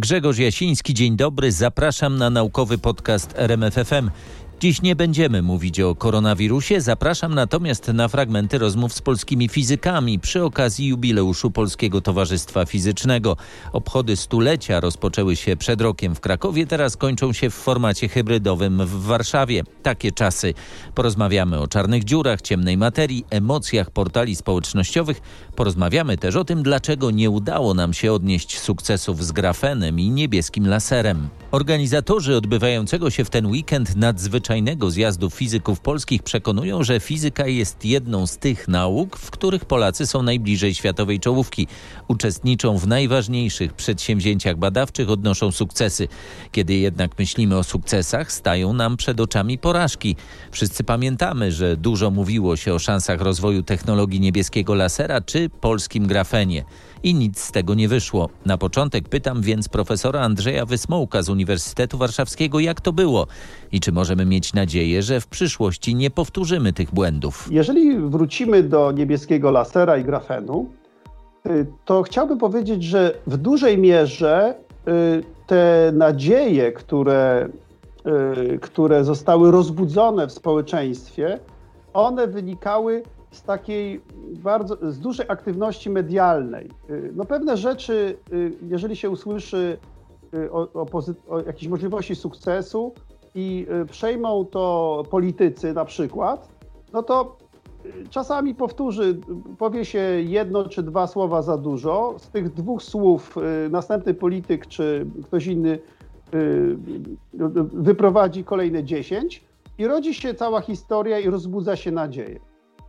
Grzegorz Jasiński, dzień dobry. Zapraszam na naukowy podcast RMFFM. Dziś nie będziemy mówić o koronawirusie, zapraszam natomiast na fragmenty rozmów z polskimi fizykami przy okazji jubileuszu Polskiego Towarzystwa Fizycznego. Obchody stulecia rozpoczęły się przed rokiem w Krakowie, teraz kończą się w formacie hybrydowym w Warszawie. Takie czasy. Porozmawiamy o czarnych dziurach, ciemnej materii, emocjach portali społecznościowych. Porozmawiamy też o tym, dlaczego nie udało nam się odnieść sukcesów z grafenem i niebieskim laserem. Organizatorzy odbywającego się w ten weekend nadzwyczajnego zjazdu fizyków polskich przekonują, że fizyka jest jedną z tych nauk, w których Polacy są najbliżej światowej czołówki. Uczestniczą w najważniejszych przedsięwzięciach badawczych, odnoszą sukcesy. Kiedy jednak myślimy o sukcesach, stają nam przed oczami porażki. Wszyscy pamiętamy, że dużo mówiło się o szansach rozwoju technologii niebieskiego lasera czy polskim grafenie i nic z tego nie wyszło. Na początek pytam więc profesora Andrzeja Wysmołka z Uniwersytetu Warszawskiego, jak to było i czy możemy mieć nadzieję, że w przyszłości nie powtórzymy tych błędów. Jeżeli wrócimy do niebieskiego lasera i grafenu, to chciałbym powiedzieć, że w dużej mierze y, te nadzieje, które, y, które zostały rozbudzone w społeczeństwie, one wynikały z takiej bardzo, z dużej aktywności medialnej. Y, no pewne rzeczy, y, jeżeli się usłyszy y, o, o, o jakiejś możliwości sukcesu i przejmą to politycy na przykład, no to czasami powtórzy, powie się jedno czy dwa słowa za dużo. Z tych dwóch słów następny polityk czy ktoś inny wyprowadzi kolejne dziesięć i rodzi się cała historia i rozbudza się nadzieję.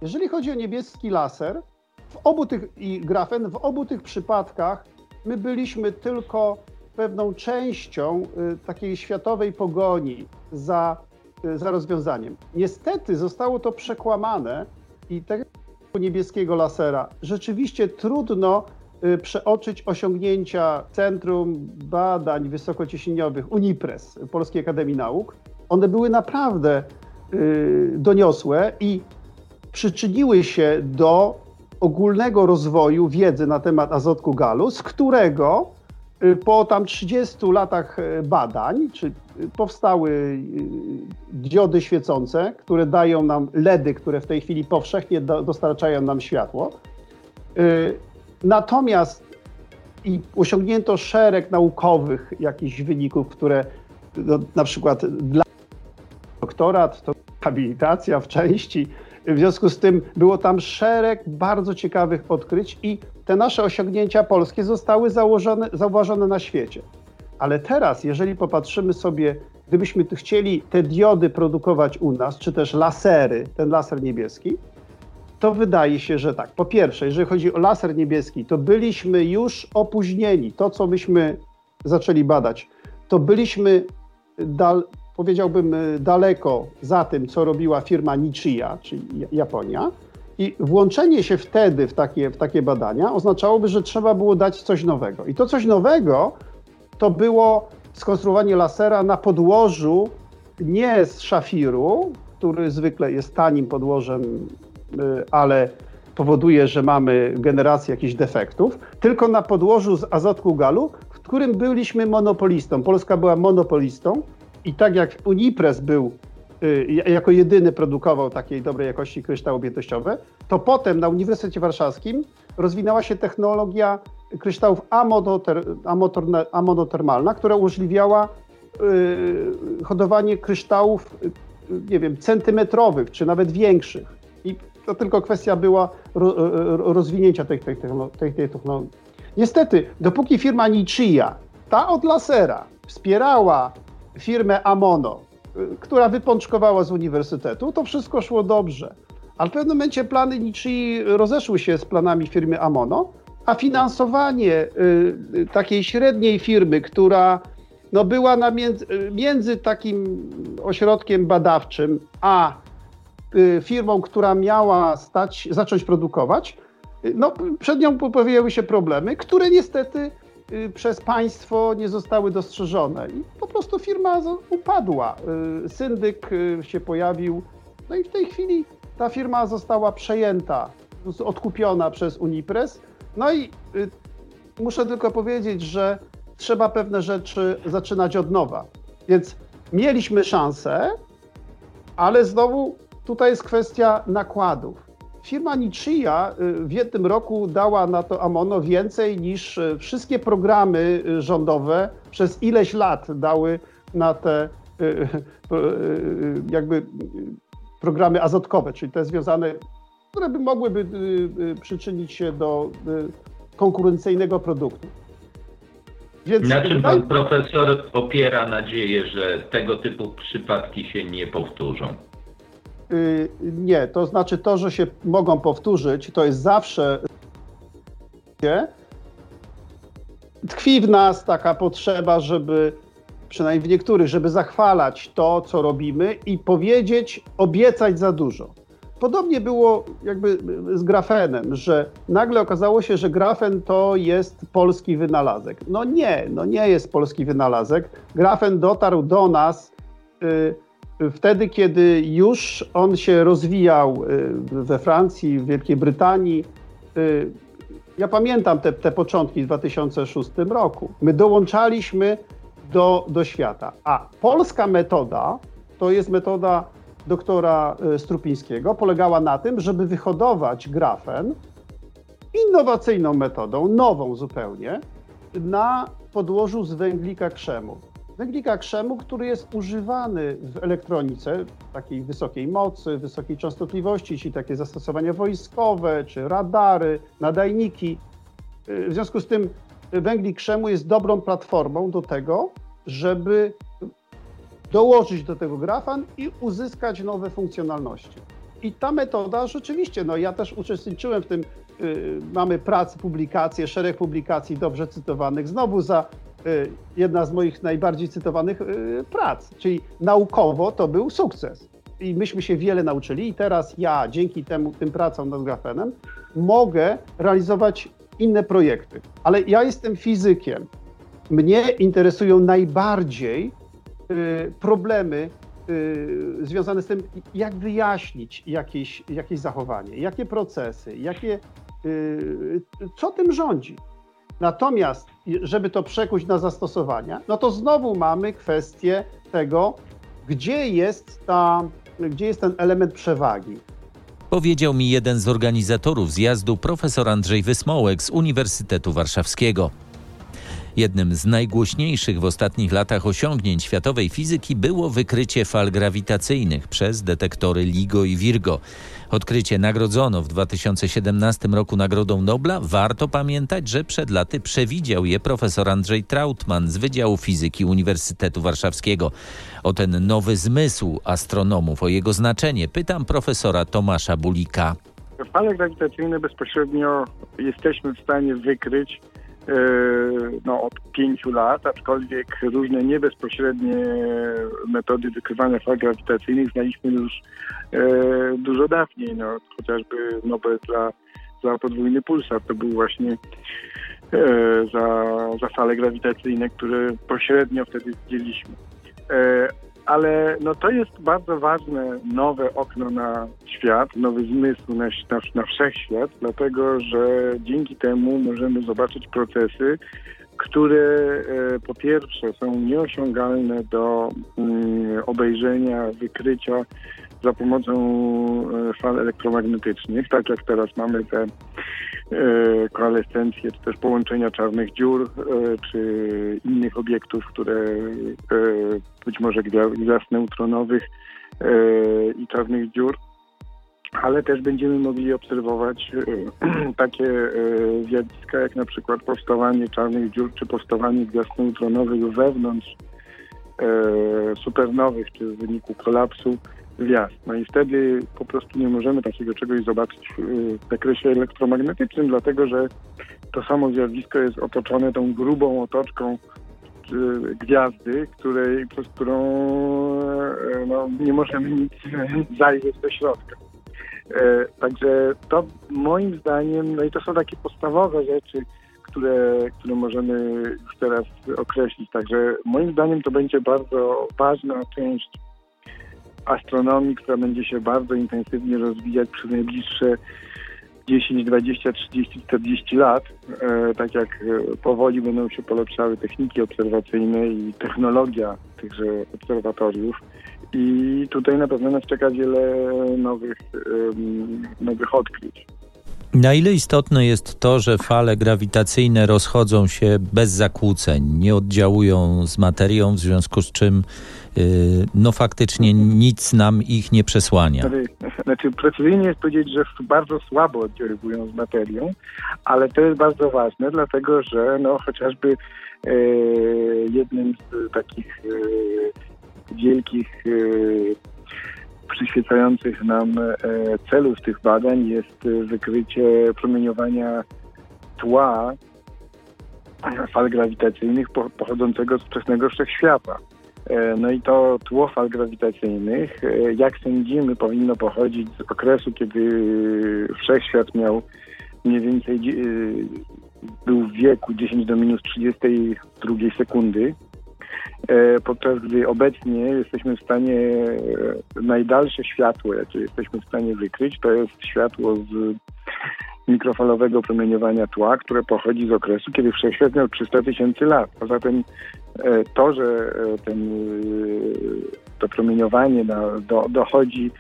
Jeżeli chodzi o niebieski laser w obu tych, i grafen, w obu tych przypadkach my byliśmy tylko pewną częścią y, takiej światowej pogoni za, y, za rozwiązaniem. Niestety zostało to przekłamane i tego niebieskiego lasera rzeczywiście trudno y, przeoczyć osiągnięcia Centrum Badań Wysokociśnieniowych UNIPRES Polskiej Akademii Nauk. One były naprawdę doniosłe i przyczyniły się do ogólnego rozwoju wiedzy na temat azotku galu, z którego y, po tam 30 latach y, badań, czy y, powstały diody świecące, które dają nam LEDy, które w tej chwili powszechnie dostarczają nam światło. Natomiast i osiągnięto szereg naukowych jakichś wyników, które no, na przykład dla doktorat, to habilitacja w części, w związku z tym było tam szereg bardzo ciekawych odkryć i te nasze osiągnięcia polskie zostały założone, zauważone na świecie. Ale teraz, jeżeli popatrzymy sobie, gdybyśmy chcieli te diody produkować u nas, czy też lasery, ten laser niebieski, to wydaje się, że tak. Po pierwsze, jeżeli chodzi o laser niebieski, to byliśmy już opóźnieni. To, co myśmy zaczęli badać, to byliśmy dal, powiedziałbym, y, daleko za tym, co robiła firma Nichia, czyli Japonia. I włączenie się wtedy w takie, w takie badania oznaczałoby, że trzeba było dać coś nowego. I to coś nowego to było skonstruowanie lasera na podłożu nie z szafiru, który zwykle jest tanim podłożem, y, ale powoduje, że mamy generację jakichś defektów, tylko na podłożu z azotku galu, w którym byliśmy monopolistą. Polska była monopolistą i tak jak Unipres był y, jako jedyny produkował takiej dobrej jakości kryształy objętościowe, to potem na Uniwersytecie Warszawskim rozwinęła się technologia kryształów amonotermalna, która umożliwiała y, hodowanie kryształów, y, nie wiem, centymetrowych, czy nawet większych. I to tylko kwestia była rozwinięcia tej, tej, tej, tej technologii. Niestety, dopóki firma Nichia, ta od lasera, wspierała firmę Amono, y, która wypączkowała z uniwersytetu, to wszystko szło dobrze. Ale w pewnym momencie plany Nichi rozeszły się z planami firmy Amono, a finansowanie y, y, takiej średniej firmy, która no, była na między, między takim ośrodkiem badawczym, a firmą, która miała stać, zacząć produkować, no, przed nią pojawiły się problemy, które niestety Y, przez państwo nie zostały dostrzeżone i po prostu firma upadła. Y, syndyk y, się pojawił, no i w tej chwili ta firma została przejęta, odkupiona przez Unipres. No i muszę tylko powiedzieć, że trzeba pewne rzeczy zaczynać od nowa. Więc mieliśmy szansę, ale znowu tutaj jest kwestia nakładów. Firma Nichia y, w jednym roku dała na to Amono więcej niż y, wszystkie programy y, rządowe przez ileś lat dały na te jakby programy azotkowe, czyli te związane, które by mogłyby przyczynić się do konkurencyjnego produktu. Więc na czym pan profesor opiera nadzieję, że tego typu przypadki się nie powtórzą? Y, nie, to znaczy to, że się mogą powtórzyć, to jest zawsze. Tkwi w nas taka potrzeba, żeby przynajmniej w niektórych, żeby zachwalać to, co robimy i powiedzieć, obiecać za dużo. Podobnie było jakby z grafenem, że nagle okazało się, że grafen to jest polski wynalazek. No nie, no nie jest polski wynalazek. Grafen dotarł do nas y, wtedy, kiedy już on się rozwijał y, we Francji, w Wielkiej Brytanii. Y, ja pamiętam te, te początki w 2006 roku. My dołączaliśmy do, do świata. A polska metoda to jest metoda doktora e, Strupińskiego polegała na tym, żeby wyhodować grafen innowacyjną metodą, nową zupełnie, na podłożu z węglika krzemu. Węglika krzemu, który jest używany w elektronice takiej wysokiej mocy, wysokiej częstotliwości, czyli takie zastosowania wojskowe, czy radary, nadajniki. E, w związku z tym węglik krzemu jest dobrą platformą do tego, żeby dołożyć do tego grafan i uzyskać nowe funkcjonalności. I ta metoda rzeczywiście, no ja też uczestniczyłem w tym, yy, mamy prace, publikacje, szereg publikacji dobrze cytowanych, znowu za yy, jedna z moich najbardziej cytowanych yy, prac, czyli naukowo to był sukces. I myśmy się wiele nauczyli i teraz ja dzięki temu, tym pracom nad grafenem mogę realizować inne projekty. Ale ja jestem fizykiem. Mnie interesują najbardziej Y, problemy y, związane z tym, jak wyjaśnić jakieś, jakieś zachowanie, jakie procesy, jakie, y, co tym rządzi. Natomiast, żeby to przekuć na zastosowania, no to znowu mamy kwestię tego, gdzie jest, ta, gdzie jest ten element przewagi. Powiedział mi jeden z organizatorów zjazdu, profesor Andrzej Wysmołek z Uniwersytetu Warszawskiego. Jednym z najgłośniejszych w ostatnich latach osiągnięć światowej fizyki było wykrycie fal grawitacyjnych przez detektory LIGO i Virgo. Odkrycie nagrodzono w 2017 roku Nagrodą Nobla. Warto pamiętać, że przed laty przewidział je profesor Andrzej Trautmann z Wydziału Fizyki Uniwersytetu Warszawskiego. O ten nowy zmysł astronomów, o jego znaczenie pytam profesora Tomasza Bulika. Fale grawitacyjne bezpośrednio jesteśmy w stanie wykryć no, od pięciu lat, aczkolwiek różne niebezpośrednie metody wykrywania fal grawitacyjnych znaliśmy już e, dużo dawniej. No, chociażby Nobel dla, za podwójny pulsar to był właśnie e, za, za fale grawitacyjne, które pośrednio wtedy widzieliśmy ale no to jest bardzo ważne nowe okno na świat, nowy zmysł na, na, na wszechświat, dlatego że dzięki temu możemy zobaczyć procesy, które e, po pierwsze są nieosiągalne do mm, obejrzenia, wykrycia za pomocą e, fal elektromagnetycznych, tak jak teraz mamy te e, koalescencje, czy też połączenia czarnych dziur, czy innych obiektów, które być może gwiazd neutronowych i czarnych dziur. Ale też będziemy mogli obserwować takie zjawiska jak na przykład powstawanie czarnych dziur czy powstawanie gwiazd neutronowych wewnątrz supernowych czy w wyniku kolapsu gwiazd. No i wtedy po prostu nie możemy takiego czegoś zobaczyć w zakresie elektromagnetycznym, dlatego że to samo zjawisko jest otoczone tą grubą otoczką gwiazdy, której, przez którą no, nie możemy nic zajrzeć do środka. E, także to moim zdaniem, no i to są takie podstawowe rzeczy, które, które możemy już teraz określić. Także moim zdaniem to będzie bardzo ważna część astronomii, która będzie się bardzo intensywnie rozwijać przez najbliższe 10, 20, 30, 40 lat, e, tak jak e, powoli będą się polepszały techniki obserwacyjne i technologia tychże obserwatoriów. I tutaj na pewno nas czeka wiele nowych, nowych odkryć. Na ile istotne jest to, że fale grawitacyjne rozchodzą się bez zakłóceń, nie oddziałują z materią, w związku z czym no faktycznie nic nam ich nie przesłania. Znaczy, precyzyjnie jest powiedzieć, że bardzo słabo oddziałują z materią, ale to jest bardzo ważne, dlatego że no chociażby e, jednym z takich e, wielkich e, przyświecających nam e, celów tych badań jest e, wykrycie promieniowania tła fal grawitacyjnych pochodzącego z wczesnego wszechświata. E, no i to tło fal grawitacyjnych, jak sądzimy, powinno pochodzić z okresu, kiedy wszechświat miał mniej więcej był w wieku 10 do minus 32 sekundy. E, podczas gdy obecnie jesteśmy w stanie, e, najdalsze światło, jakie jesteśmy w stanie wykryć, to jest światło z mikrofalowego promieniowania tła, które pochodzi z okresu, kiedy wszechświat miał 300 tysięcy lat. Poza tym e, to, że ten, to promieniowanie do, dochodzi,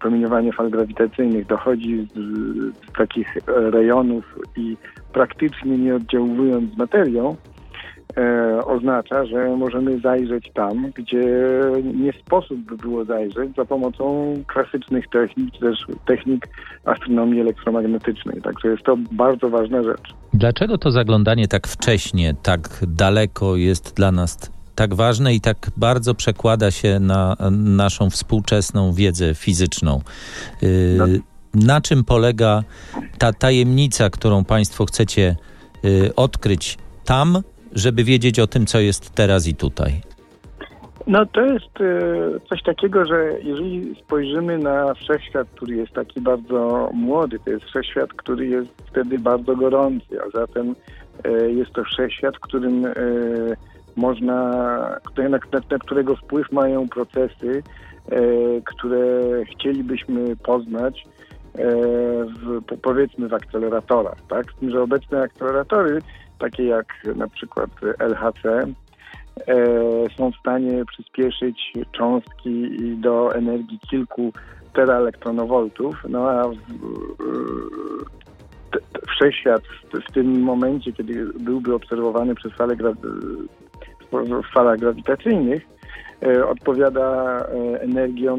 promieniowanie fal grawitacyjnych dochodzi z, z takich rejonów i praktycznie nie oddziałując materią, e, oznacza, że możemy zajrzeć tam, gdzie nie sposób by było zajrzeć za pomocą klasycznych technik, czy też technik astronomii elektromagnetycznej. Także jest to bardzo ważna rzecz. Dlaczego to zaglądanie tak wcześnie, tak daleko jest dla nas tak ważne i tak bardzo przekłada się na naszą współczesną wiedzę fizyczną? Y, no. Na czym polega ta tajemnica, którą Państwo chcecie y, odkryć tam, żeby wiedzieć o tym, co jest teraz i tutaj? No to jest e, coś takiego, że jeżeli spojrzymy na wszechświat, który jest taki bardzo młody, to jest wszechświat, który jest wtedy bardzo gorący, a zatem e, jest to wszechświat, w którym e, można, na, na, na którego wpływ mają procesy, które chcielibyśmy poznać w, powiedzmy w akceleratorach, tak? Z tym, że obecne akceleratory takie jak na przykład LHC, e, są w stanie przyspieszyć cząstki do energii kilku teraelektronowoltów, no a w, wszechświat w, tym momencie, kiedy byłby obserwowany przez fale gra, w falach grawitacyjnych, e, odpowiada e, energią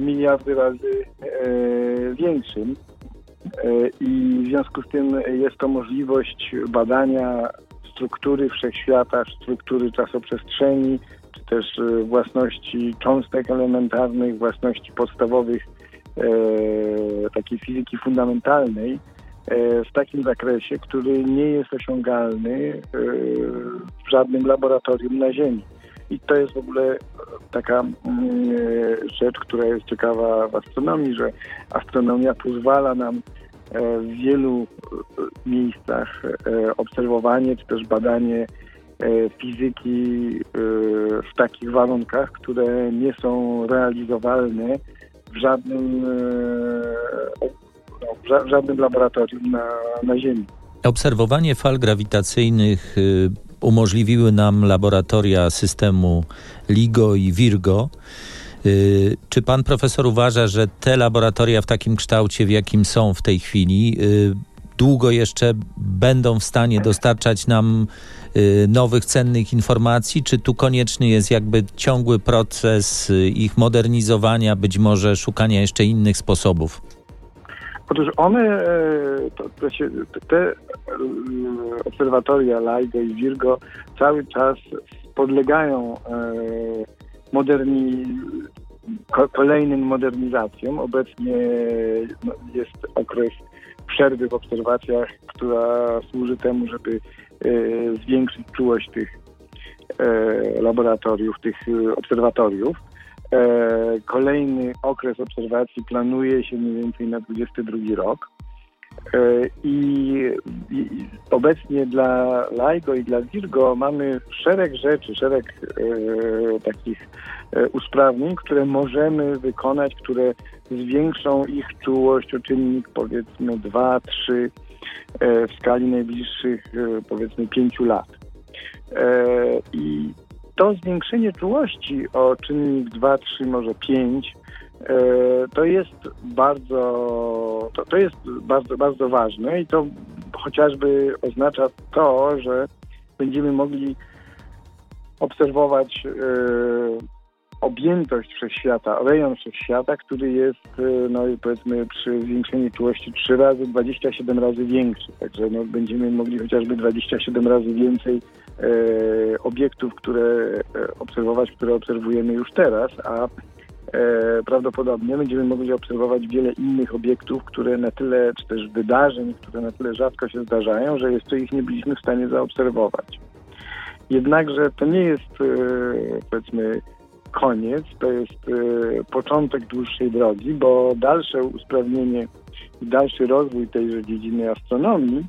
miliardy razy większym. E, i w związku z tym jest to możliwość badania struktury wszechświata, struktury czasoprzestrzeni, czy też e, własności cząstek elementarnych, własności podstawowych e, takiej fizyki fundamentalnej e, w takim zakresie, który nie jest osiągalny e, w żadnym laboratorium na Ziemi. I to jest w ogóle taka mm, rzecz, która jest ciekawa w astronomii, że astronomia pozwala nam E, w wielu e, miejscach e, obserwowanie czy też badanie fizyki w takich warunkach, które nie są realizowalne w żadnym, no, w żadnym laboratorium na, na Ziemi. Obserwowanie fal grawitacyjnych umożliwiły nam laboratoria systemu LIGO i Virgo. Y, czy pan profesor uważa, że te laboratoria w takim kształcie, w jakim są w tej chwili, y, długo jeszcze będą w stanie dostarczać nam y, nowych, cennych informacji, czy tu konieczny jest jakby ciągły proces ich modernizowania, być może szukania jeszcze innych sposobów? Otóż one, e, to, to się, te obserwatoria LIGO i Virgo cały czas podlegają e, moderni, kolejnym modernizacjom. Obecnie no, jest okres przerwy w obserwacjach, która służy temu, żeby e, zwiększyć czułość tych e, laboratoriów, tych obserwatoriów. E, kolejny okres obserwacji planuje się mniej więcej na 22 rok. I, I, obecnie dla LIGO i dla Virgo mamy szereg rzeczy, szereg e, takich e, usprawnień, które możemy wykonać, które zwiększą ich czułość o czynnik powiedzmy 2-3 e, w skali najbliższych e, powiedzmy 5 lat. E, I to zwiększenie czułości o czynnik 2, 3, może 5 e, to jest bardzo to, to jest bardzo, bardzo ważne i to chociażby oznacza to, że będziemy mogli obserwować e, objętość wszechświata, rejon wszechświata, który jest, no powiedzmy przy zwiększeniu czułości 3 razy, 27 razy większy. Także no, będziemy mogli chociażby 27 razy więcej E, obiektów, które e, obserwować, które obserwujemy już teraz, a e, prawdopodobnie będziemy mogli obserwować wiele innych obiektów, które na tyle, czy też wydarzeń, które na tyle rzadko się zdarzają, że jeszcze ich nie byliśmy w stanie zaobserwować. Jednakże to nie jest, powiedzmy, koniec, to jest początek dłuższej drogi, bo dalsze usprawnienie i dalszy rozwój tejże dziedziny astronomii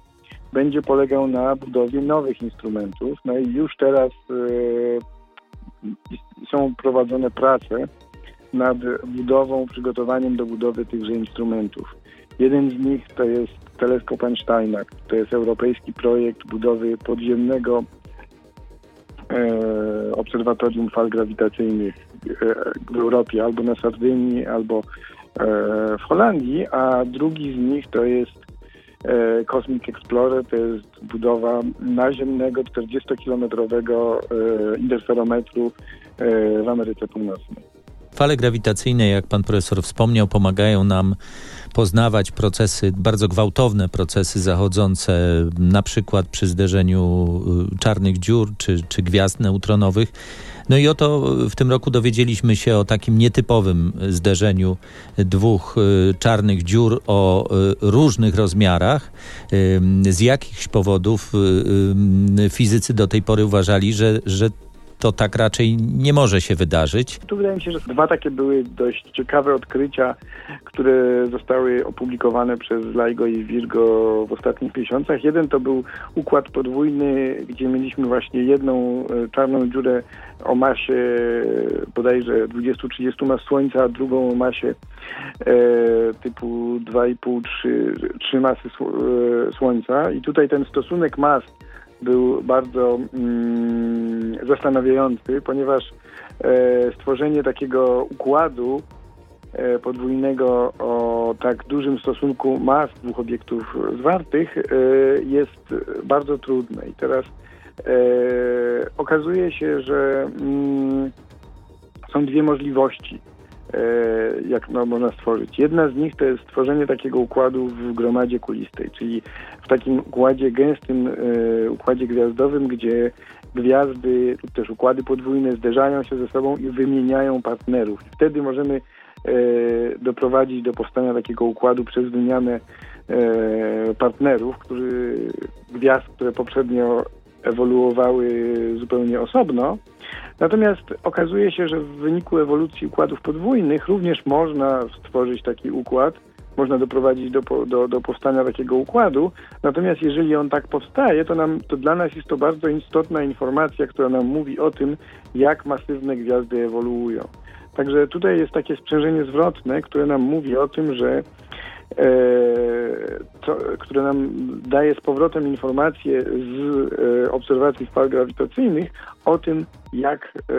będzie polegał na budowie nowych instrumentów. No i już teraz y, są prowadzone prace nad budową, przygotowaniem do budowy tychże instrumentów. Jeden z nich to jest teleskop Einsteina, to jest europejski projekt budowy podziemnego e, obserwatorium fal grawitacyjnych e, w Europie, albo na Sardynii, albo e, w Holandii, a drugi z nich to jest E, Cosmic Explorer to jest budowa naziemnego 40-kilometrowego e, interferometru e, w Ameryce Północnej. Fale grawitacyjne, jak pan profesor wspomniał, pomagają nam poznawać procesy, bardzo gwałtowne procesy zachodzące na przykład przy zderzeniu czarnych dziur czy, czy gwiazd neutronowych. No i oto w tym roku dowiedzieliśmy się o takim nietypowym zderzeniu dwóch y, czarnych dziur o y, różnych rozmiarach. Z jakichś powodów y, fizycy do tej pory uważali, że, że to tak raczej nie może się wydarzyć. Tu wydaje mi się, że dwa takie były dość ciekawe odkrycia, które zostały opublikowane przez LIGO i Virgo w ostatnich miesiącach. Jeden to był układ podwójny, gdzie mieliśmy właśnie jedną e, czarną dziurę o masie bodajże 20-30 mas Słońca, a drugą o masie e, typu 2,5-3 masy e, Słońca. I tutaj ten stosunek mas był bardzo mm, zastanawiający, ponieważ e, stworzenie takiego układu e, podwójnego o tak dużym stosunku mas dwóch obiektów zwartych e, jest bardzo trudne. I teraz okazuje się, że mm, są dwie możliwości jak no, można stworzyć. Jedna z nich to jest stworzenie takiego układu w gromadzie kulistej, czyli w takim układzie gęstym, e, układzie gwiazdowym, gdzie gwiazdy lub też układy podwójne zderzają się ze sobą i wymieniają partnerów. Wtedy możemy e, doprowadzić do powstania takiego układu przez wymianę partnerów, którzy, gwiazd, które poprzednio ewoluowały zupełnie osobno. Natomiast okazuje się, że w wyniku ewolucji układów podwójnych również można stworzyć taki układ, można doprowadzić do, do, do powstania takiego układu. Natomiast jeżeli on tak powstaje, to, nam, to dla nas jest to bardzo istotna informacja, która nam mówi o tym, jak masywne gwiazdy ewoluują. Także tutaj jest takie sprzężenie zwrotne, które nam mówi o tym, że to, które nam daje z powrotem informacje z e, obserwacji fal grawitacyjnych o tym, jak e,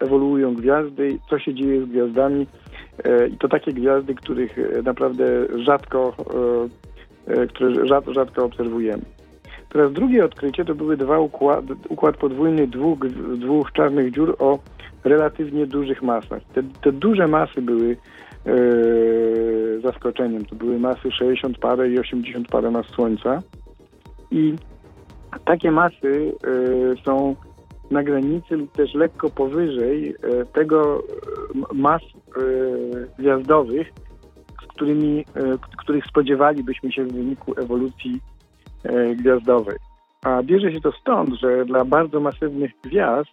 ewoluują gwiazdy, co się dzieje z gwiazdami i to takie gwiazdy, których naprawdę rzadko, które rzadko obserwujemy. Teraz drugie odkrycie to były dwa układ, układ podwójny dwóch, dwóch czarnych dziur o relatywnie dużych masach. Te, te duże masy były e, zaskoczeniem. To były masy 60 parę i 80 parę mas Słońca. I takie masy e, są na granicy lub też lekko powyżej e, tego mas gwiazdowych, z którymi, których spodziewalibyśmy się w wyniku ewolucji gwiazdowej. A bierze się to stąd, że dla bardzo masywnych gwiazd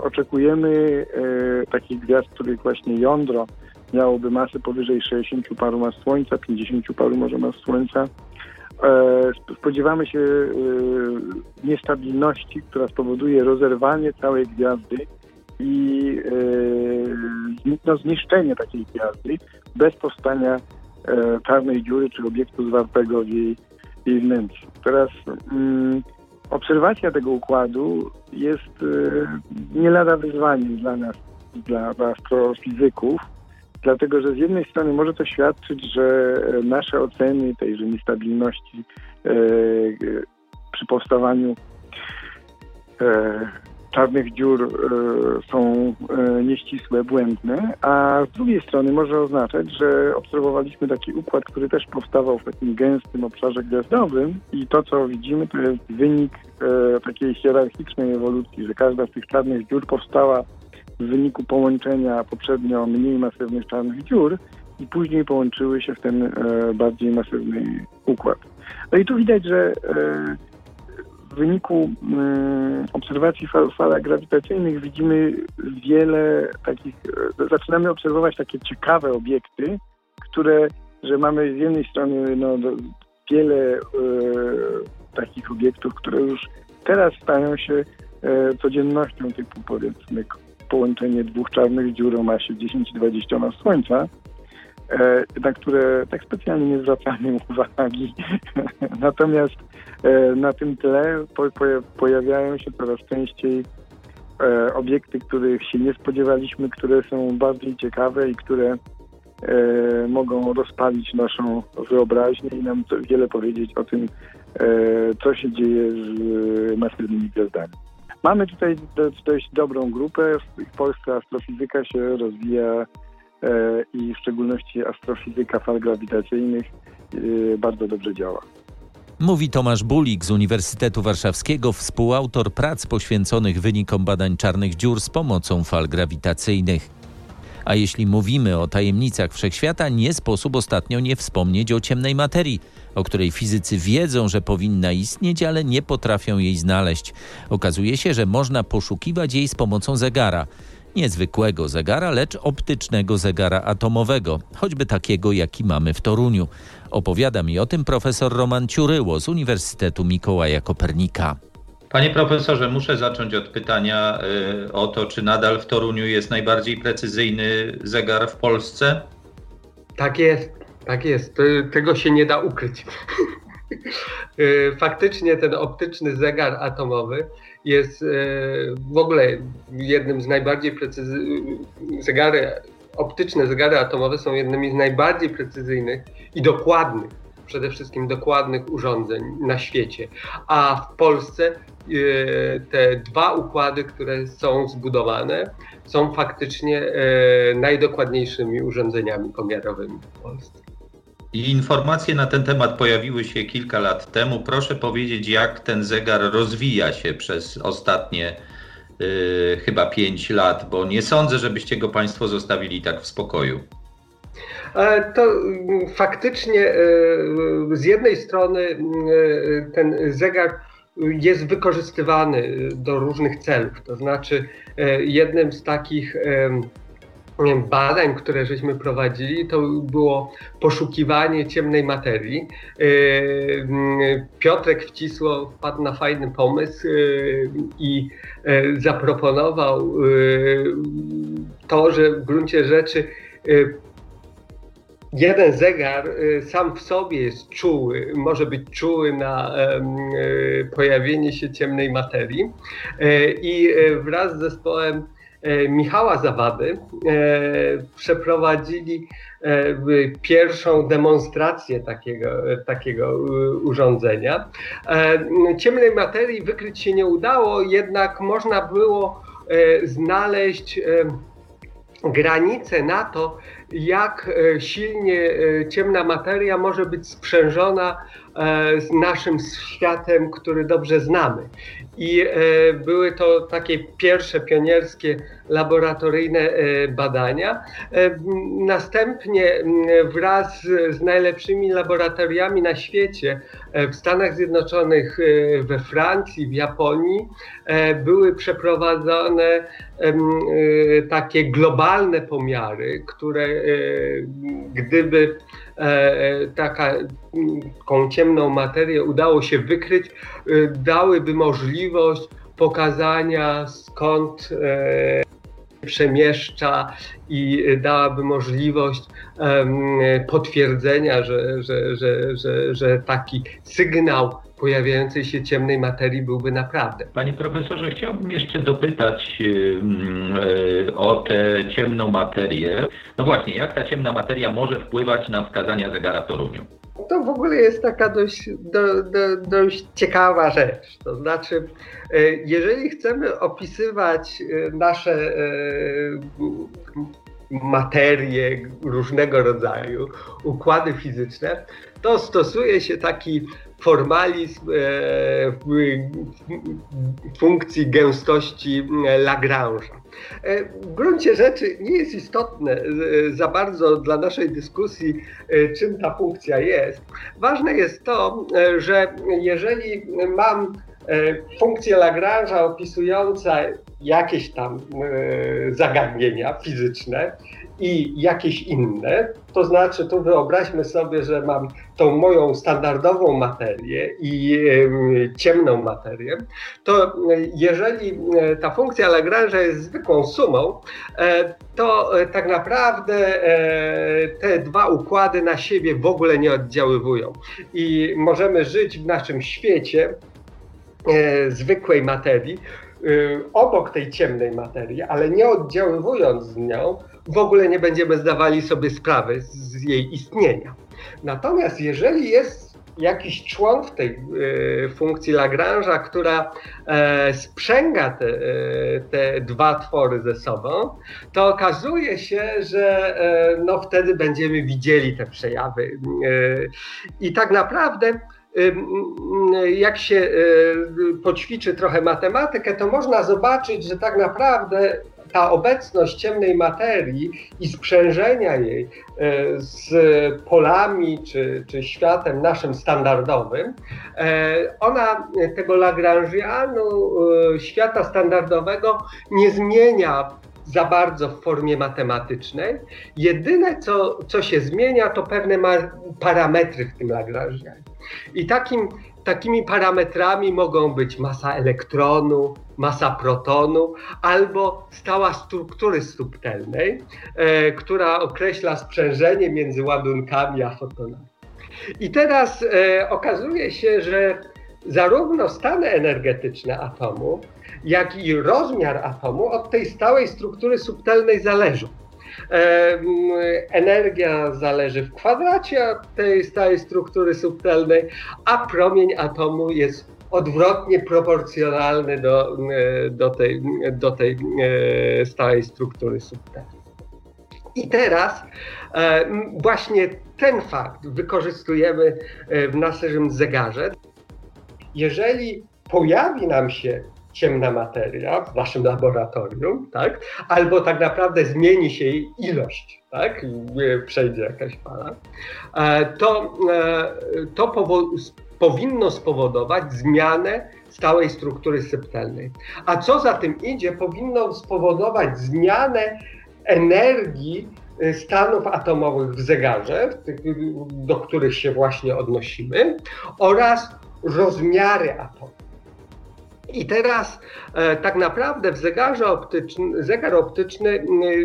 oczekujemy takich gwiazd, których właśnie jądro miałoby masę powyżej 60 paru mas Słońca, 50 paru może mas Słońca. E, spodziewamy się e, niestabilności, która spowoduje rozerwanie całej gwiazdy i no, zniszczenie takiej gwiazdy bez powstania czarnej dziury czy obiektu zwartego w jej, jej wnętrzu. Teraz mm, obserwacja tego układu jest nie lada wyzwaniem dla nas, dla, dla astrofizyków, dlatego że z jednej strony może to świadczyć, że nasze oceny tejże niestabilności e, przy powstawaniu e, czarnych dziur e, są e, nieścisłe, błędne, a z drugiej strony może oznaczać, że obserwowaliśmy taki układ, który też powstawał w takim gęstym obszarze gwiazdowym i to, co widzimy, to jest wynik e, takiej hierarchicznej ewolucji, że każda z tych czarnych dziur powstała w wyniku połączenia poprzednio mniej masywnych czarnych dziur i później połączyły się w ten e, bardziej masywny układ. No i tu widać, że e, w wyniku e, obserwacji fal, falach grawitacyjnych widzimy wiele takich, e, zaczynamy obserwować takie ciekawe obiekty, które, że mamy z jednej strony no, wiele e, takich obiektów, które już teraz stają się codziennością typu powiedzmy połączenie dwóch czarnych dziur o masie 10-20 mas Słońca, e, na które tak specjalnie nie zwracamy uwagi. Natomiast e, na tym tle pojawiają się coraz częściej e, obiekty, których się nie spodziewaliśmy, które są bardziej ciekawe i które mogą rozpalić naszą wyobraźnię i nam wiele powiedzieć o tym, co się dzieje z masywnymi gwiazdami. Mamy tutaj dość dobrą grupę. W Polsce astrofizyka się rozwija e, i w szczególności astrofizyka fal grawitacyjnych e, bardzo dobrze działa. Mówi Tomasz Bulik z Uniwersytetu Warszawskiego, współautor prac poświęconych wynikom badań czarnych dziur z pomocą fal grawitacyjnych. A jeśli mówimy o tajemnicach wszechświata, nie sposób ostatnio nie wspomnieć o ciemnej materii, o której fizycy wiedzą, że powinna istnieć, ale nie potrafią jej znaleźć. Okazuje się, że można poszukiwać jej z pomocą zegara. Niezwykłego zegara, lecz optycznego zegara atomowego, choćby takiego, jaki mamy w Toruniu. Opowiada mi o tym profesor Roman Ciuryło z Uniwersytetu Mikołaja Kopernika. Panie profesorze, muszę zacząć od pytania y, o to, czy nadal w Toruniu jest najbardziej precyzyjny zegar w Polsce? Tak jest, tak jest. Tego się nie da ukryć. Y, faktycznie ten optyczny zegar atomowy jest y, w ogóle jednym z najbardziej precyzyjnych zegary, optyczne zegary atomowe są jednymi z najbardziej precyzyjnych i dokładnych przede wszystkim dokładnych urządzeń na świecie. A w Polsce e, te dwa układy, które są zbudowane, są faktycznie e, najdokładniejszymi urządzeniami pomiarowymi w Polsce. I informacje na ten temat pojawiły się kilka lat temu. Proszę powiedzieć, jak ten zegar rozwija się przez ostatnie yy, chyba pięć lat, bo nie sądzę, żebyście go Państwo zostawili tak w spokoju. E, to mm, faktycznie e, z jednej strony e, ten zegar jest wykorzystywany do różnych celów. To znaczy, jednym z takich badań, które żeśmy prowadzili, to było poszukiwanie ciemnej materii. Mm, Piotrek Wcisło wpadł na fajny pomysł i zaproponował to, że w gruncie rzeczy jeden zegar y, sam w sobie jest czuły, może być czuły na y, pojawienie się ciemnej materii y, i wraz z zespołem Michała Zawady przeprowadzili pierwszą demonstrację takiego, takiego urządzenia. Ciemnej materii wykryć się nie udało, jednak można było znaleźć granice na to, jak e, silnie e, ciemna materia może być sprzężona z naszym światem, który dobrze znamy. I były to takie pierwsze pionierskie laboratoryjne badania. Następnie wraz z najlepszymi laboratoriami na świecie w Stanach Zjednoczonych, we Francji, w Japonii były przeprowadzone takie globalne pomiary, które gdyby taką ciemną materię udało się wykryć, dałyby możliwość pokazania skąd przemieszcza i dałaby możliwość potwierdzenia, że, że, że, że taki sygnał pojawiającej się ciemnej materii byłby naprawdę. Panie profesorze, chciałbym jeszcze dopytać o tę ciemną materię. No właśnie, jak ta ciemna materia może wpływać na wskazania zegara Toruniu? To w ogóle jest taka dość, do, do, dość ciekawa rzecz. To znaczy, e, jeżeli chcemy opisywać e, nasze e, materie różnego rodzaju, układy fizyczne, to stosuje się taki formalizm funkcji gęstości Lagrange'a. E, w gruncie rzeczy nie jest istotne e, za bardzo dla naszej dyskusji, e, czym ta funkcja jest. Ważne jest to, że jeżeli mam funkcję Lagrange'a opisująca jakieś tam zagadnienia fizyczne i jakieś inne. To znaczy, tu wyobraźmy sobie, że mam tą moją standardową materię i ciemną materię, to jeżeli e, ta funkcja Lagrange'a jest zwykłą sumą, e, to e, tak naprawdę te dwa układy na siebie w ogóle nie oddziaływują. I możemy żyć w naszym świecie zwykłej materii, obok tej ciemnej materii, ale nie oddziaływując z nią, w ogóle nie będziemy zdawali sobie sprawy z jej istnienia. Natomiast jeżeli jest jakiś człon w tej y, funkcji Lagrange'a, która e, sprzęga te, e, te, dwa twory ze sobą, to okazuje się, że e, no, wtedy będziemy widzieli te przejawy. I tak naprawdę jak się poćwiczy trochę matematykę, to można zobaczyć, że tak naprawdę ta obecność ciemnej materii i sprzężenia jej e, z polami czy, czy światem naszym standardowym, e, ona tego Lagrangianu e, świata standardowego nie zmienia za bardzo w formie matematycznej. Jedyne, co, co się zmienia, to pewne parametry w tym Lagrangianie. I takim Takimi parametrami mogą być masa elektronu, masa protonu albo stała struktury subtelnej, e, która określa sprzężenie między ładunkami a fotonami. I teraz e, okazuje się, że zarówno stany energetyczne atomu, jak i rozmiar atomu od tej stałej struktury subtelnej zależą energia zależy w kwadracie tej stałej struktury subtelnej, a promień atomu jest odwrotnie proporcjonalny do, do, tej, do tej e, stałej struktury subtelnej. I teraz właśnie ten fakt wykorzystujemy e, w naszym zegarze. Jeżeli pojawi nam się ciemna materia w waszym laboratorium, tak? albo tak naprawdę zmieni się jej ilość, tak? Przejdzie jakaś fala, e, to, e, to powinno spowodować zmianę stałej struktury septelnej. A co za tym idzie, powinno spowodować zmianę energii e, stanów atomowych w zegarze, do których się właśnie odnosimy, oraz rozmiary atomów. I teraz e, tak naprawdę w zegarze optyczny, zegar optyczny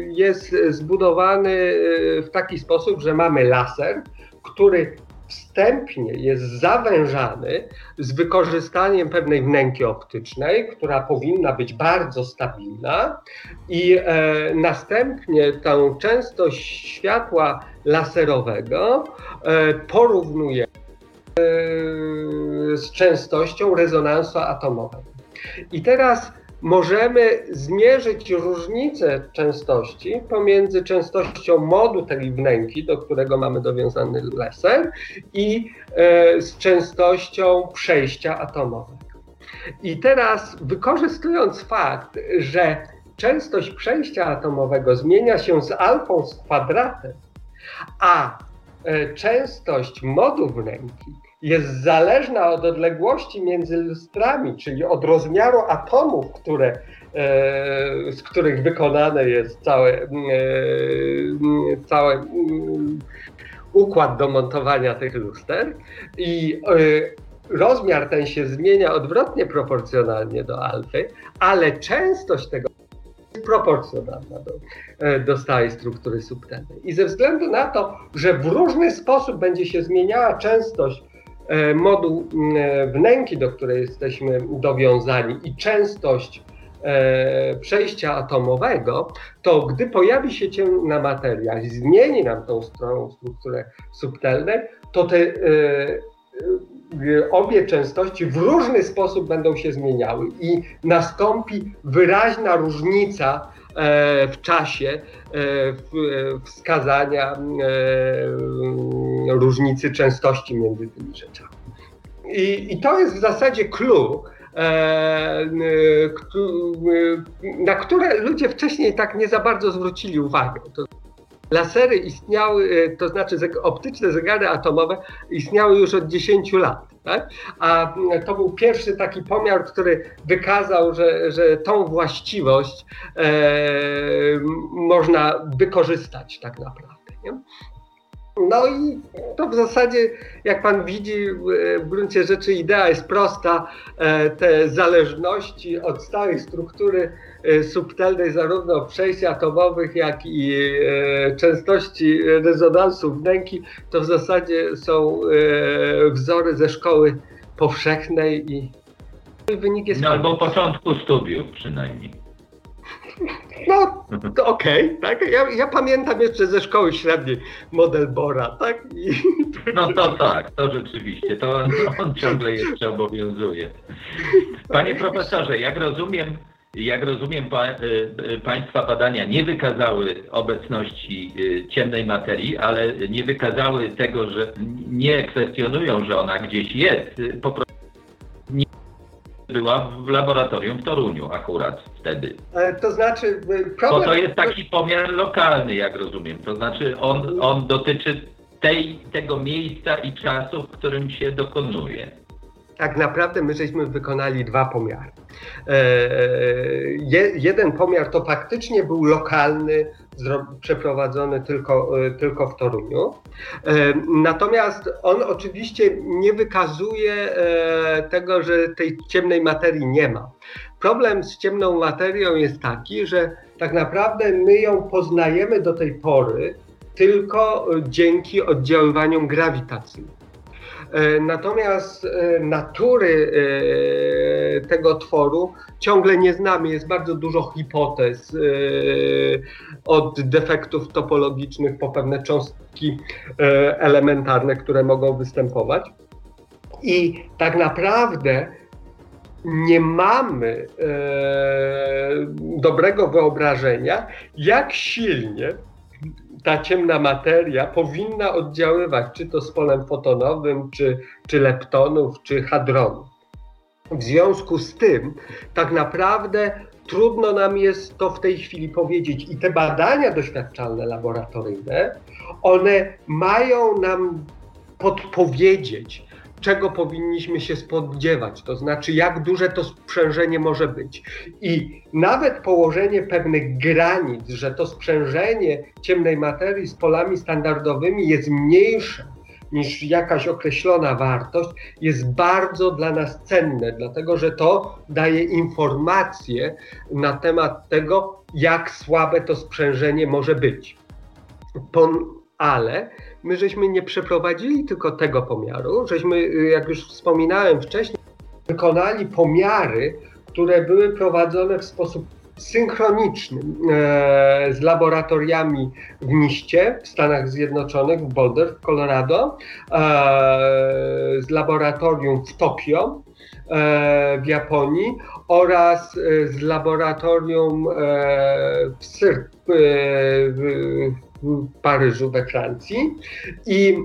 jest zbudowany w taki sposób, że mamy laser, który wstępnie jest zawężany z wykorzystaniem pewnej wnęki optycznej, która powinna być bardzo stabilna, i e, następnie tę częstość światła laserowego e, porównuje e, z częstością rezonansu atomowego. I teraz możemy zmierzyć różnicę częstości pomiędzy częstością modu tej wnęki, do którego mamy dowiązany laser, i e, z częstością przejścia atomowego. I teraz wykorzystując fakt, że częstość przejścia atomowego zmienia się z alfą z kwadratem, a e, częstość modu wnęki jest zależna od odległości między lustrami, czyli od rozmiaru atomów, które, e, z których wykonane jest całe, e, cały mm, układ do montowania tych luster i e, rozmiar ten się zmienia odwrotnie proporcjonalnie do alfy, ale częstość tego jest proporcjonalna do, do stałej struktury subtelnej. I ze względu na to, że w różny sposób będzie się zmieniała częstość moduł e, wnęki, do której jesteśmy dowiązani i częstość e, przejścia atomowego, to gdy pojawi się ciemna materia i zmieni nam tą stronę strukturę subtelnej, to te obie częstości w różny sposób będą się zmieniały i nastąpi wyraźna różnica w czasie wskazania różnicy częstości między tymi rzeczami. I, i to jest w zasadzie clue, e, na które ludzie wcześniej tak nie za bardzo zwrócili uwagę. Lasery istniały, e, to znaczy optyczne zegary atomowe istniały już od 10 lat. Tak? A to był pierwszy taki pomiar, który wykazał, że, że tą właściwość e, można wykorzystać tak naprawdę. Nie? No i to w zasadzie, jak pan widzi, w gruncie rzeczy idea jest prosta. E, te zależności od stałej struktury e, subtelnej, zarówno przejść atomowych, jak i e, częstości rezonansów wnęki, to w zasadzie są wzory ze szkoły powszechnej i wynik jest. No albo początku studiów przynajmniej. No, to okej, okay, tak? Ja, ja, pamiętam jeszcze ze szkoły średniej model Bora, tak? I... No to tak, to rzeczywiście, to on, on ciągle jeszcze obowiązuje. Panie profesorze, jak rozumiem, jak rozumiem, pa, y, y, Państwa badania nie wykazały obecności y, ciemnej materii, ale nie wykazały tego, że nie kwestionują, że ona gdzieś jest. Po prostu nie była w laboratorium w Toruniu akurat wtedy. E, to znaczy problem... Bo to jest taki pomiar lokalny, jak rozumiem. To znaczy on, on dotyczy tej, tego miejsca i czasu, w którym się dokonuje. Tak naprawdę my żeśmy wykonali dwa pomiary. E, je, jeden pomiar to faktycznie był lokalny, przeprowadzony tylko, e, tylko w Toruniu. E, natomiast on oczywiście nie wykazuje e, tego, że tej ciemnej materii nie ma. Problem z ciemną materią jest taki, że tak naprawdę my ją poznajemy do tej pory tylko dzięki oddziaływaniom grawitacyjnym. E, natomiast e, natury e, tego tworu ciągle nie znamy. Jest bardzo dużo hipotez od defektów topologicznych po pewne cząstki elementarne, które mogą występować. I tak naprawdę nie mamy dobrego wyobrażenia, jak silnie ta ciemna materia powinna oddziaływać, czy to z polem fotonowym, czy, czy leptonów, czy hadronów. W związku z tym, tak naprawdę trudno nam jest to w tej chwili powiedzieć. I te badania doświadczalne, laboratoryjne, one mają nam podpowiedzieć, czego powinniśmy się spodziewać, to znaczy jak duże to sprzężenie może być. I nawet położenie pewnych granic, że to sprzężenie ciemnej materii z polami standardowymi jest mniejsze niż jakaś określona wartość, jest bardzo dla nas cenne, dlatego że to daje informacje na temat tego, jak słabe to sprzężenie może być. ale my żeśmy nie przeprowadzili tylko tego pomiaru, żeśmy, y, jak już wspominałem wcześniej, wykonali pomiary, które były prowadzone w sposób synchroniczny e, z laboratoriami w Niście w Stanach Zjednoczonych, w Boulder w Colorado, e, z laboratorium w Tokio e, w Japonii oraz z laboratorium w Syr w w Paryżu we Francji. I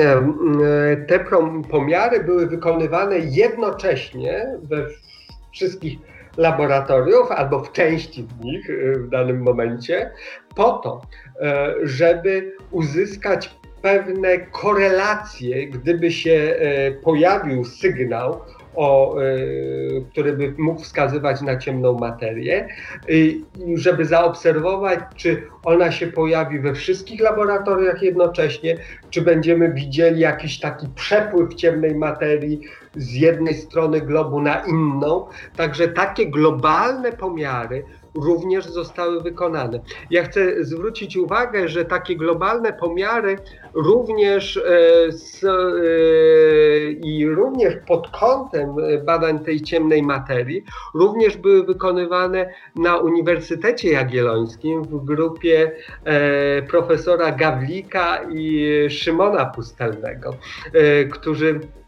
e, te pomiary były wykonywane jednocześnie we wszystkich laboratoriów albo w części z nich e, w danym momencie, po to, e, żeby uzyskać pewne korelacje, gdyby się e, pojawił sygnał, o, który by mógł wskazywać na ciemną materię, żeby zaobserwować, czy ona się pojawi we wszystkich laboratoriach jednocześnie, czy będziemy widzieli jakiś taki przepływ ciemnej materii z jednej strony globu na inną. Także takie globalne pomiary również zostały wykonane. Ja chcę zwrócić uwagę, że takie globalne pomiary również e, e, i również pod kątem badań tej ciemnej materii również były wykonywane na Uniwersytecie Jagiellońskim w grupie e, profesora Gawlika i Szymona Pustelnego, którzy E,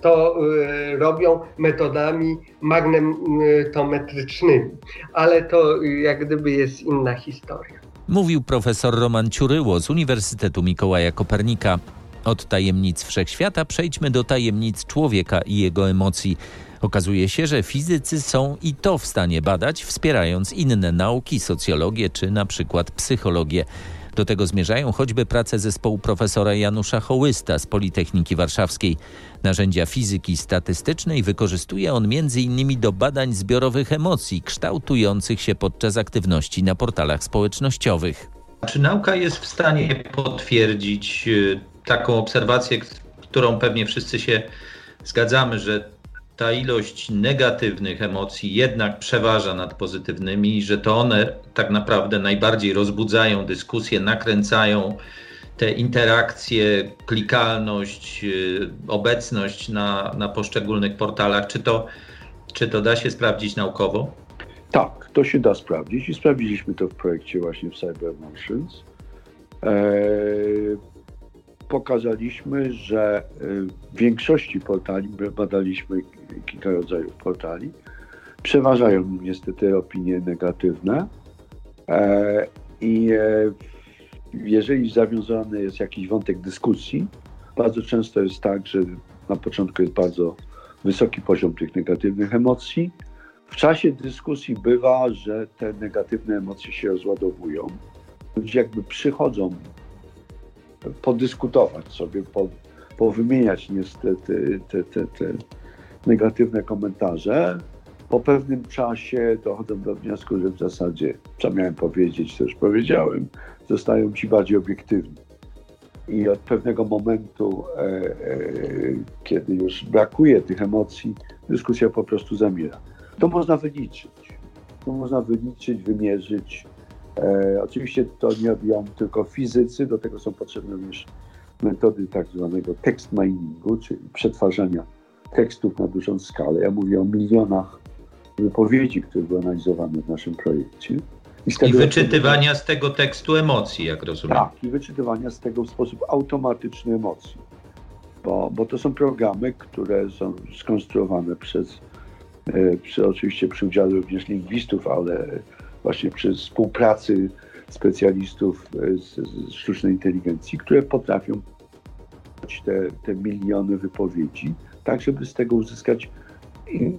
to e, robią metodami magnetometrycznymi, ale to jak gdyby jest inna historia. Mówił profesor Roman Ciuryło z Uniwersytetu Mikołaja Kopernika. Od tajemnic wszechświata przejdźmy do tajemnic człowieka i jego emocji. Okazuje się, że fizycy są i to w stanie badać, wspierając inne nauki, socjologię czy na przykład psychologię. Do tego zmierzają choćby prace zespołu profesora Janusza Hołysta z Politechniki Warszawskiej. Narzędzia fizyki statystycznej wykorzystuje on m.in. do badań zbiorowych emocji kształtujących się podczas aktywności na portalach społecznościowych. Czy nauka jest w stanie potwierdzić y, taką obserwację, którą pewnie wszyscy się zgadzamy, że ta ilość negatywnych emocji jednak przeważa nad pozytywnymi i że to one tak naprawdę najbardziej rozbudzają dyskusję, nakręcają te interakcje, klikalność, y, obecność na, na poszczególnych portalach. Czy to, czy to da się sprawdzić naukowo? Tak, to się da sprawdzić i sprawdziliśmy to w projekcie właśnie w Cyber Emotions. Eee, pokazaliśmy, że y, w większości portali, badaliśmy kilka rodzajów portali, przeważają niestety opinie negatywne e, i e, jeżeli zawiązany jest jakiś wątek dyskusji, bardzo często jest tak, że na początku jest bardzo wysoki poziom tych negatywnych emocji. W czasie dyskusji bywa, że te negatywne emocje się rozładowują. Ludzie jakby przychodzą podyskutować sobie, po, powymieniać niestety te, te, te negatywne komentarze. Po pewnym czasie dochodzą do wniosku, że w zasadzie, co miałem powiedzieć, już powiedziałem, zostają ci bardziej obiektywni. I od pewnego momentu, e, e, kiedy już brakuje tych emocji, dyskusja po prostu zamiera. To można wyliczyć. To można wyliczyć, wymierzyć. E, oczywiście to nie robią tylko fizycy, do tego są potrzebne również metody tak zwanego text miningu, czyli przetwarzania tekstów na dużą skalę. Ja mówię o milionach wypowiedzi, które były analizowane w naszym projekcie. I, z I wyczytywania z tego tekstu emocji, jak rozumiem. Tak, i wyczytywania z tego w sposób automatyczny emocji. Bo, bo to są programy, które są skonstruowane przez, e, przy, oczywiście przy udziale również lingwistów, ale właśnie przy współpracy specjalistów e, z, z sztucznej inteligencji, które potrafią te, te miliony wypowiedzi, tak żeby z tego uzyskać,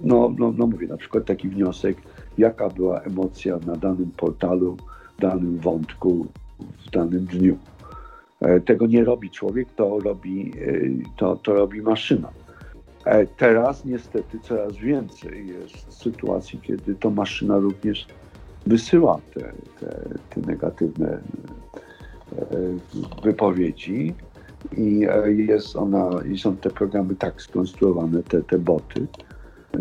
no, no, no mówię, na przykład taki wniosek, jaka była emocja na danym portalu, danym wątku, w danym dniu. E, tego nie robi człowiek, to robi, e, to, to robi maszyna. E, teraz niestety coraz więcej jest sytuacji, kiedy to maszyna również wysyła te, te, te negatywne wypowiedzi i jest ona, i są te programy tak skonstruowane, te, te boty,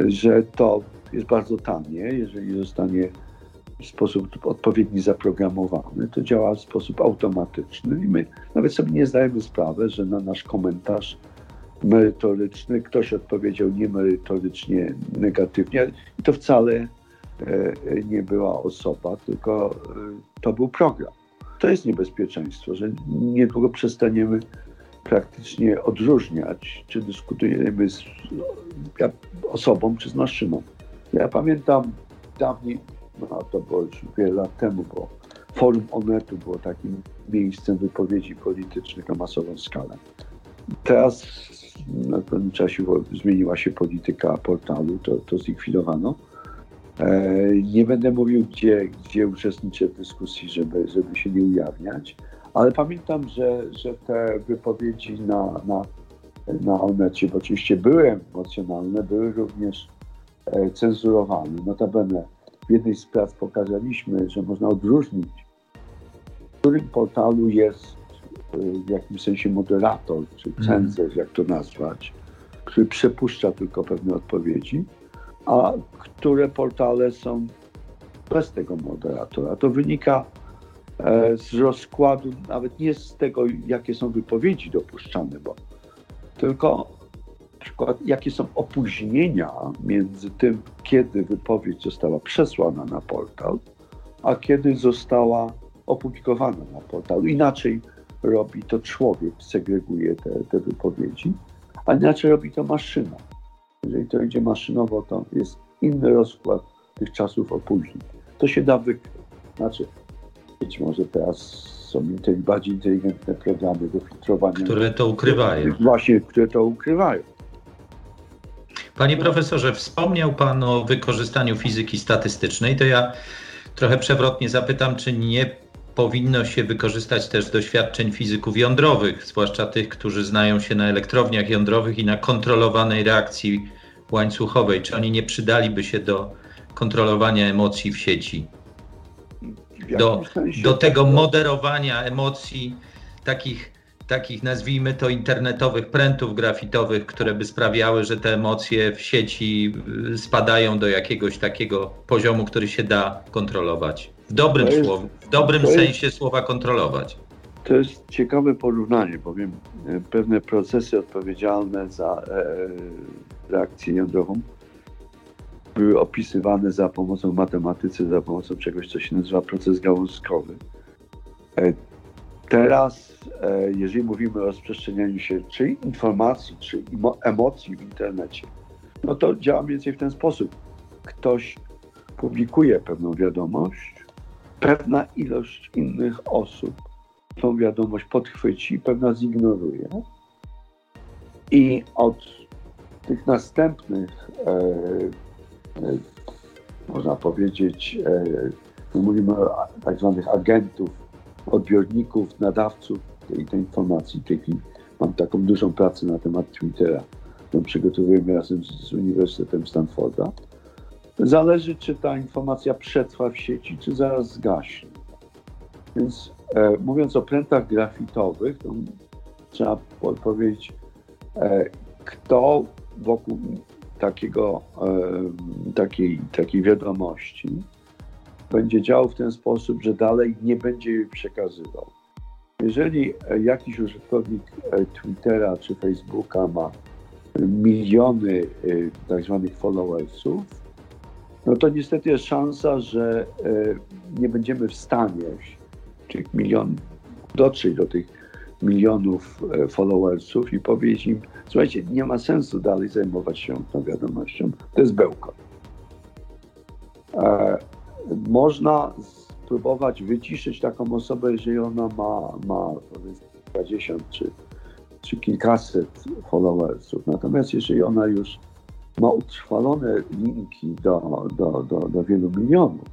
że to jest bardzo tanie, jeżeli zostanie w sposób odpowiedni zaprogramowany, to działa w sposób automatyczny i my nawet sobie nie zdajemy sprawy, że na nasz komentarz merytoryczny ktoś odpowiedział niemerytorycznie, negatywnie i to wcale e, nie była osoba, tylko e, to był program. To jest niebezpieczeństwo, że niedługo przestaniemy praktycznie odróżniać, czy dyskutujemy z osobą, czy z maszyną. Ja pamiętam dawniej, no to było już wiele lat temu, bo forum Onetu było takim miejscem wypowiedzi politycznych na masową skalę. Teraz na pewnym czasie zmieniła się polityka portalu, to, to zlikwidowano. E, nie będę mówił, gdzie, gdzie uczestniczę w dyskusji, żeby, żeby się nie ujawniać, Ale pamiętam, że, że te wypowiedzi na, na, na Onecie, bo oczywiście były emocjonalne, były również e, cenzurowane. Notabene w jednej z prac pokazaliśmy, że można odróżnić, w którym portalu jest e, w jakimś sensie moderator, czy mhm. cenzor, jak to nazwać, który przepuszcza tylko pewne odpowiedzi, a które portale są bez tego moderatora. To wynika z rozkładu, nawet nie z tego, jakie są wypowiedzi dopuszczane, bo tylko na przykład jakie są opóźnienia między tym, kiedy wypowiedź została przesłana na portal, a kiedy została opublikowana na portalu. Inaczej robi to człowiek, segreguje te, te wypowiedzi, a inaczej robi to maszyna. Jeżeli to idzie maszynowo, to jest inny rozkład tych czasów opóźnień. To się da wykryć. Znaczy, być może teraz są bardziej inteligentne programy do filtrowania. Które to ukrywają. Właśnie, które to ukrywają. Panie profesorze, wspomniał Pan o wykorzystaniu fizyki statystycznej. To ja trochę przewrotnie zapytam, czy nie powinno się wykorzystać też doświadczeń fizyków jądrowych, zwłaszcza tych, którzy znają się na elektrowniach jądrowych i na kontrolowanej reakcji łańcuchowej. Czy oni nie przydaliby się do kontrolowania emocji w sieci? Do, do tego moderowania emocji takich, takich, nazwijmy to, internetowych prętów grafitowych, które by sprawiały, że te emocje w sieci y, spadają do jakiegoś takiego poziomu, który się da kontrolować. W dobrym, jest, słowie, w dobrym sensie jest, słowa kontrolować. To jest ciekawe porównanie, bowiem e, pewne procesy odpowiedzialne za e, reakcję jądrową były opisywane za pomocą matematycy, za pomocą czegoś, co się nazywa proces gałązkowy. E, teraz, jeżeli mówimy o rozprzestrzenianiu się czy informacji, czy emocji w internecie, no to działa mniej więcej w ten sposób. Ktoś publikuje pewną wiadomość, pewna ilość innych osób tą wiadomość podchwyci, pewna zignoruje. I od tych następnych, e, e, można powiedzieć, e, mówimy o tak zwanych agentów, odbiorników, nadawców tej, tej informacji. Mam taką dużą pracę na temat Twittera, którą przygotowujemy razem z, z Uniwersytetem Stanforda Zależy, czy ta informacja przetrwa w sieci, czy zaraz zgaśnie. Więc e, mówiąc o prętach grafitowych, to trzeba powiedzieć, e, kto wokół takiego, e, takiej, takiej wiadomości będzie działał w ten sposób, że dalej nie będzie jej przekazywał. Jeżeli e, jakiś użytkownik e, Twittera czy Facebooka ma miliony tak zwanych followersów, no to niestety jest szansa, że nie będziemy w stanie tych milion, dotrzeć do tych milionów followersów i powiedzieć im, słuchajcie, nie ma sensu dalej zajmować się tą wiadomością, to jest bełkot. E, można spróbować wyciszyć taką osobę, jeżeli ona ma, ma powiedzmy 20 czy, czy kilkaset followersów. Natomiast jeżeli ona już ma utrwalone linki do, do, do, do wielu milionów,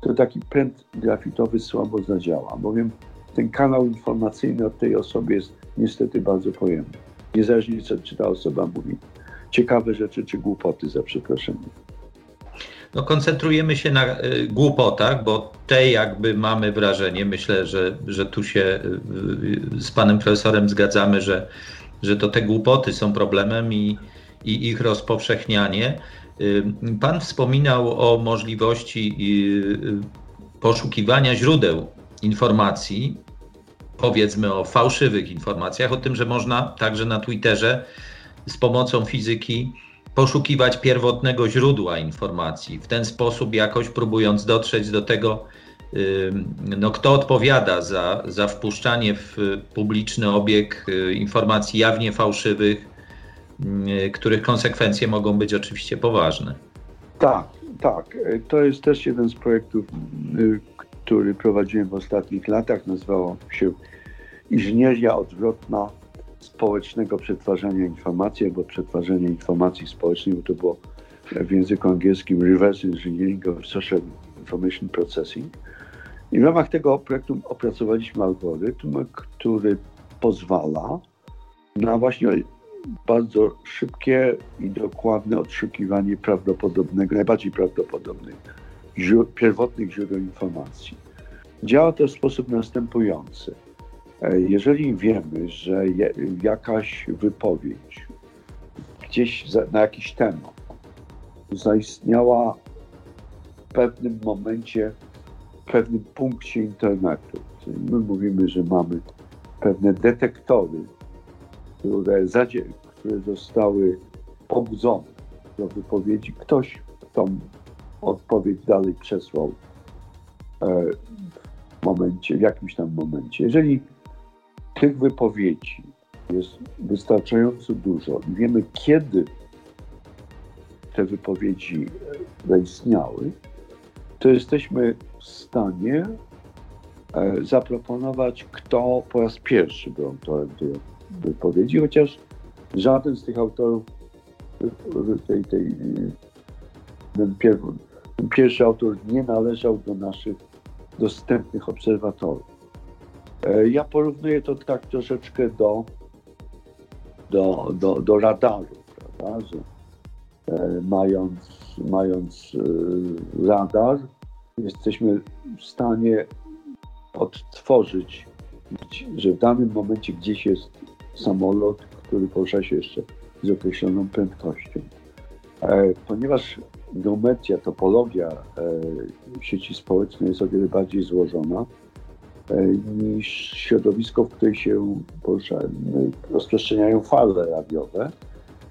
to taki pęd grafitowy słabo zadziała, bowiem ten kanał informacyjny od tej osoby jest niestety bardzo pojemny. Niezależnie czy, czy ta osoba mówi ciekawe rzeczy, czy głupoty, za przeproszeniem. No, koncentrujemy się na y, głupotach, bo te jakby mamy wrażenie, myślę, że, że tu się y, y, z panem profesorem zgadzamy, że, że to te głupoty są problemem i, i ich rozpowszechnianie. Pan wspominał o możliwości y, poszukiwania źródeł informacji, powiedzmy o fałszywych informacjach, o tym, że można także na Twitterze z pomocą fizyki poszukiwać pierwotnego źródła informacji, w ten sposób jakoś próbując dotrzeć do tego, no, kto odpowiada za, za wpuszczanie w publiczny obieg y, informacji jawnie fałszywych, Y, których konsekwencje mogą być oczywiście poważne. Tak, tak. To jest też jeden z projektów, y, który prowadziłem w ostatnich latach. Nazywało się Inżynieria odwrotna społecznego przetwarzania informacji albo przetwarzania informacji społecznej, bo to było w języku angielskim Reverse Engineering of Social Information Processing. I w ramach tego projektu opracowaliśmy algorytm, który pozwala na właśnie bardzo szybkie i dokładne odszukiwanie prawdopodobnego, najbardziej prawdopodobnych pierwotnych źródeł informacji. Działa to w sposób następujący. E, jeżeli wiemy, że jakaś wypowiedź gdzieś na jakiś temat zaistniała w pewnym momencie, w pewnym punkcie internetu, czyli my mówimy, że mamy pewne detektory, które, zadzie, które zostały pobudzone do wypowiedzi, ktoś tą odpowiedź dalej przesłał e, w momencie, w jakimś tam momencie. Jeżeli tych wypowiedzi jest wystarczająco dużo i wiemy, kiedy te wypowiedzi zaistniały, to jesteśmy w stanie e, zaproponować, kto po raz pierwszy był autorem tej wypowiedzi, chociaż żaden z tych autorów tej, tej, ten, ten pierwszy autor nie należał do naszych dostępnych obserwatorów. E, ja porównuję to tak troszeczkę do, do, do, do radaru, prawda? Że e, mając, mając e, radar, jesteśmy w stanie odtworzyć, że w danym momencie gdzieś jest samolot, który porusza się jeszcze z określoną prędkością. Ponieważ geometria, topologia sieci społecznej jest o wiele bardziej złożona, E, niż środowisko, w którym się rozprzestrzeniają fale radiowe.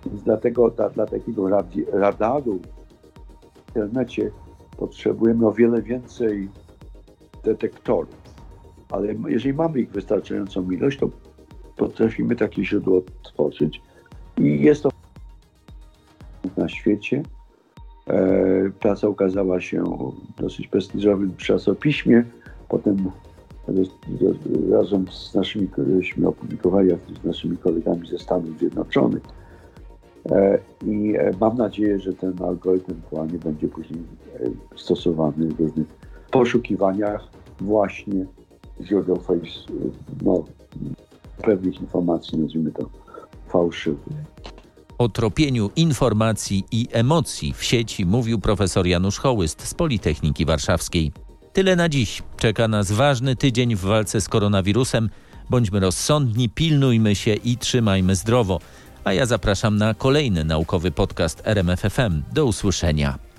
Więc dlatego dla, dla takiego radi, radaru w internecie potrzebujemy o wiele więcej detektorów. Ale jeżeli mamy ich wystarczającą ilość, to potrafimy takie źródło tworzyć i jest to na świecie. E, praca ukazała się w dosyć prestiżowym czasopiśmie, potem razem z naszymi, żeśmy opublikowali z naszymi kolegami ze Stanów Zjednoczonych. E, I e, mam nadzieję, że ten algorytm aktualnie będzie później stosowany w różnych poszukiwaniach właśnie źródeł face, no, pewnych informacji, nazwijmy to fałszywych. O tropieniu informacji i emocji w sieci mówił profesor Janusz Hołyst z Politechniki Warszawskiej. Tyle na dziś. Czeka nas ważny tydzień w walce z koronawirusem. Bądźmy rozsądni, pilnujmy się i trzymajmy zdrowo. A ja zapraszam na kolejny naukowy podcast RMFFM. Do usłyszenia.